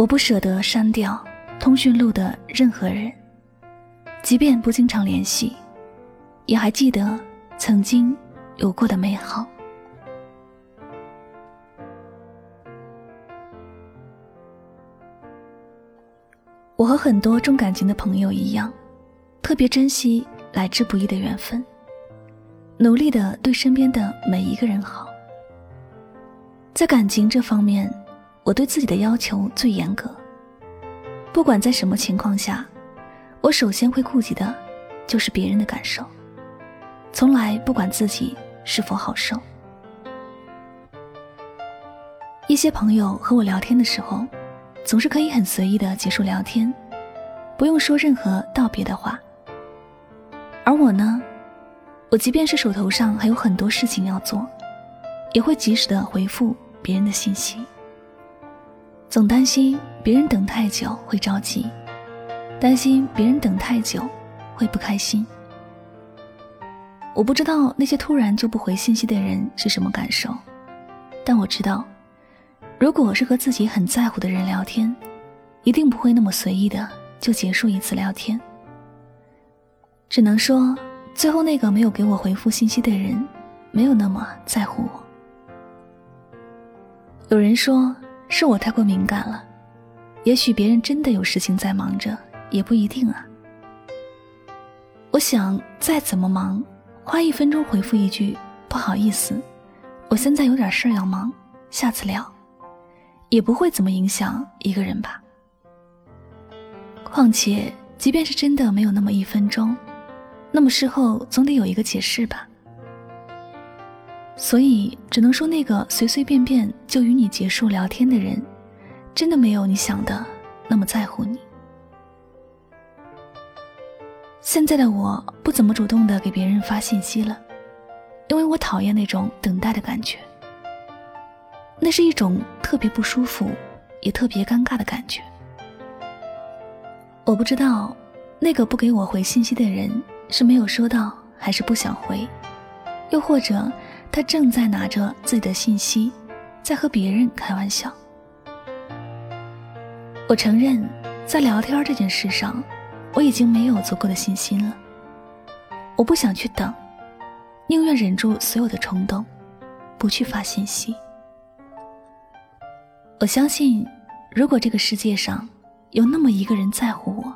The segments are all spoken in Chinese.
我不舍得删掉通讯录的任何人，即便不经常联系，也还记得曾经有过的美好。我和很多重感情的朋友一样，特别珍惜来之不易的缘分，努力的对身边的每一个人好。在感情这方面，我对自己的要求最严格。不管在什么情况下，我首先会顾及的，就是别人的感受，从来不管自己是否好受。一些朋友和我聊天的时候，总是可以很随意的结束聊天，不用说任何道别的话。而我呢，我即便是手头上还有很多事情要做，也会及时的回复别人的信息。总担心别人等太久会着急，担心别人等太久会不开心。我不知道那些突然就不回信息的人是什么感受，但我知道，如果是和自己很在乎的人聊天，一定不会那么随意的就结束一次聊天。只能说，最后那个没有给我回复信息的人，没有那么在乎我。有人说。是我太过敏感了，也许别人真的有事情在忙着，也不一定啊。我想再怎么忙，花一分钟回复一句不好意思，我现在有点事儿要忙，下次聊，也不会怎么影响一个人吧。况且，即便是真的没有那么一分钟，那么事后总得有一个解释吧。所以，只能说那个随随便便就与你结束聊天的人，真的没有你想的那么在乎你。现在的我不怎么主动的给别人发信息了，因为我讨厌那种等待的感觉。那是一种特别不舒服，也特别尴尬的感觉。我不知道，那个不给我回信息的人是没有收到，还是不想回，又或者。他正在拿着自己的信息，在和别人开玩笑。我承认，在聊天这件事上，我已经没有足够的信心了。我不想去等，宁愿忍住所有的冲动，不去发信息。我相信，如果这个世界上有那么一个人在乎我，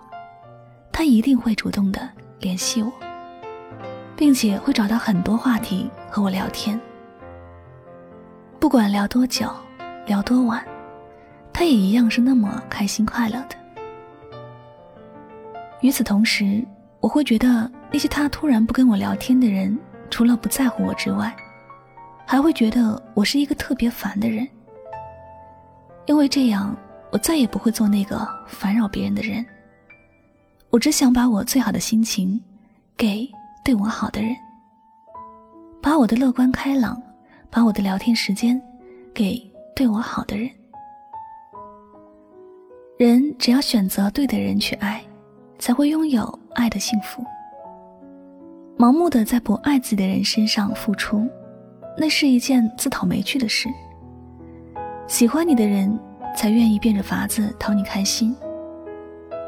他一定会主动的联系我。并且会找到很多话题和我聊天，不管聊多久，聊多晚，他也一样是那么开心快乐的。与此同时，我会觉得那些他突然不跟我聊天的人，除了不在乎我之外，还会觉得我是一个特别烦的人。因为这样，我再也不会做那个烦扰别人的人。我只想把我最好的心情给。对我好的人，把我的乐观开朗，把我的聊天时间给对我好的人。人只要选择对的人去爱，才会拥有爱的幸福。盲目的在不爱自己的人身上付出，那是一件自讨没趣的事。喜欢你的人，才愿意变着法子讨你开心；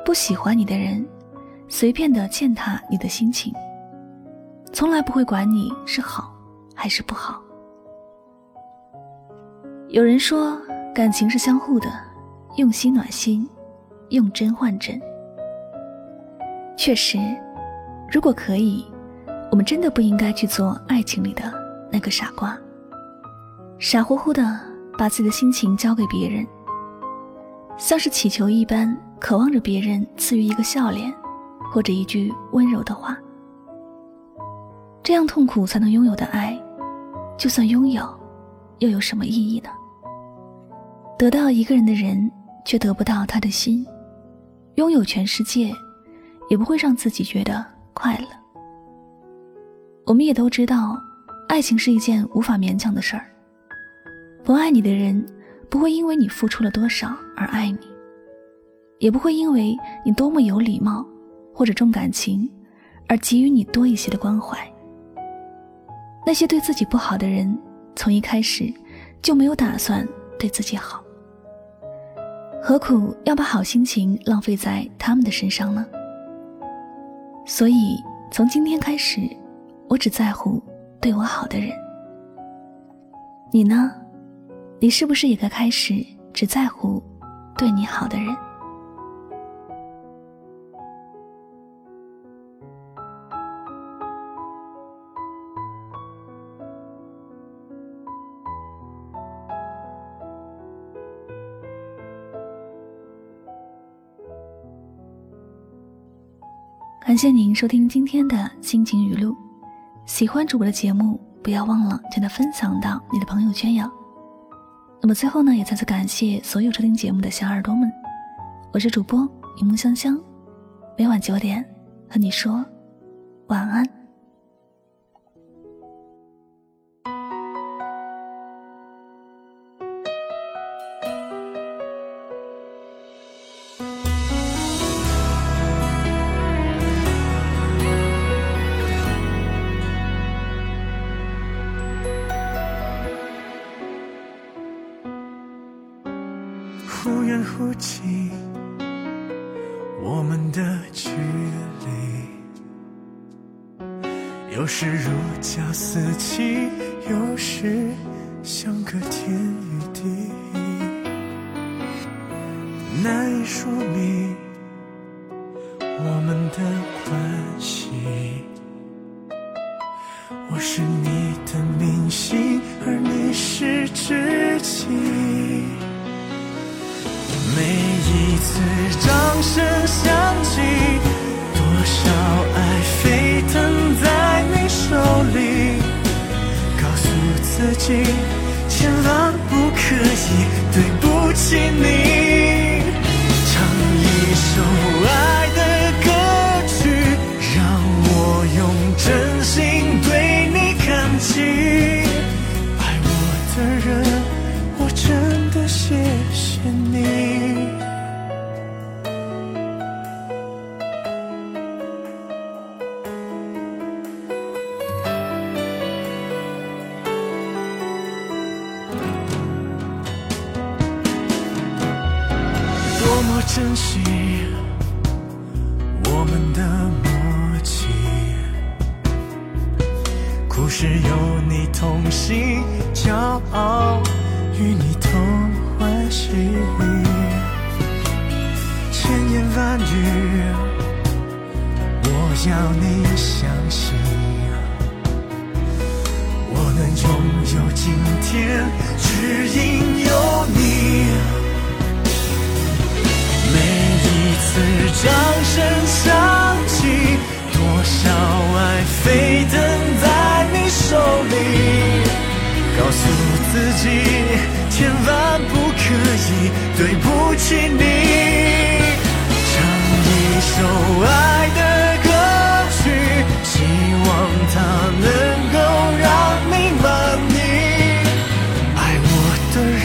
不喜欢你的人，随便的践踏你的心情。从来不会管你是好还是不好。有人说，感情是相互的，用心暖心，用真换真。确实，如果可以，我们真的不应该去做爱情里的那个傻瓜，傻乎乎的把自己的心情交给别人，像是乞求一般，渴望着别人赐予一个笑脸，或者一句温柔的话。这样痛苦才能拥有的爱，就算拥有，又有什么意义呢？得到一个人的人，却得不到他的心；拥有全世界，也不会让自己觉得快乐。我们也都知道，爱情是一件无法勉强的事儿。不爱你的人，不会因为你付出了多少而爱你，也不会因为你多么有礼貌或者重感情，而给予你多一些的关怀。那些对自己不好的人，从一开始就没有打算对自己好。何苦要把好心情浪费在他们的身上呢？所以从今天开始，我只在乎对我好的人。你呢？你是不是也该开始只在乎对你好的人？感谢您收听今天的心情语录，喜欢主播的节目，不要忘了将它分享到你的朋友圈哟。那么最后呢，也再次感谢所有收听节目的小耳朵们，我是主播柠檬香香，每晚九点和你说晚安。忽远忽近，我们的距离，有时如胶似漆，有时相隔天与地，难以说明我们的关系。我是你的明星，而你是知己。次掌声响起，多少爱沸腾在你手里。告诉自己，千万不可以对不起你。珍惜我们的默契，故事有你同行，骄傲与你同欢喜。千言万语，我要你相信，我能拥有今天，只因有千万不可以对不起你。唱一首爱的歌曲，希望它能够让你满意。爱我的人，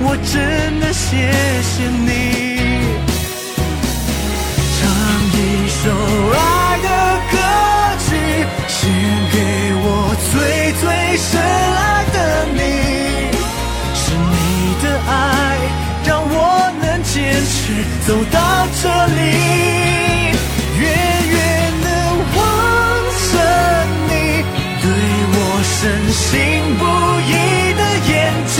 我真的谢谢你。走到这里，远远的望着你，对我深信不疑的眼睛，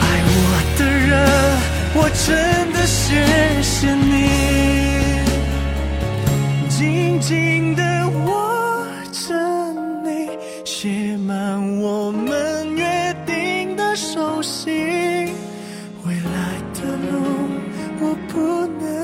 爱我的人，我真的谢谢你，紧紧的握着你，写满我们约定的手心。 부푼 내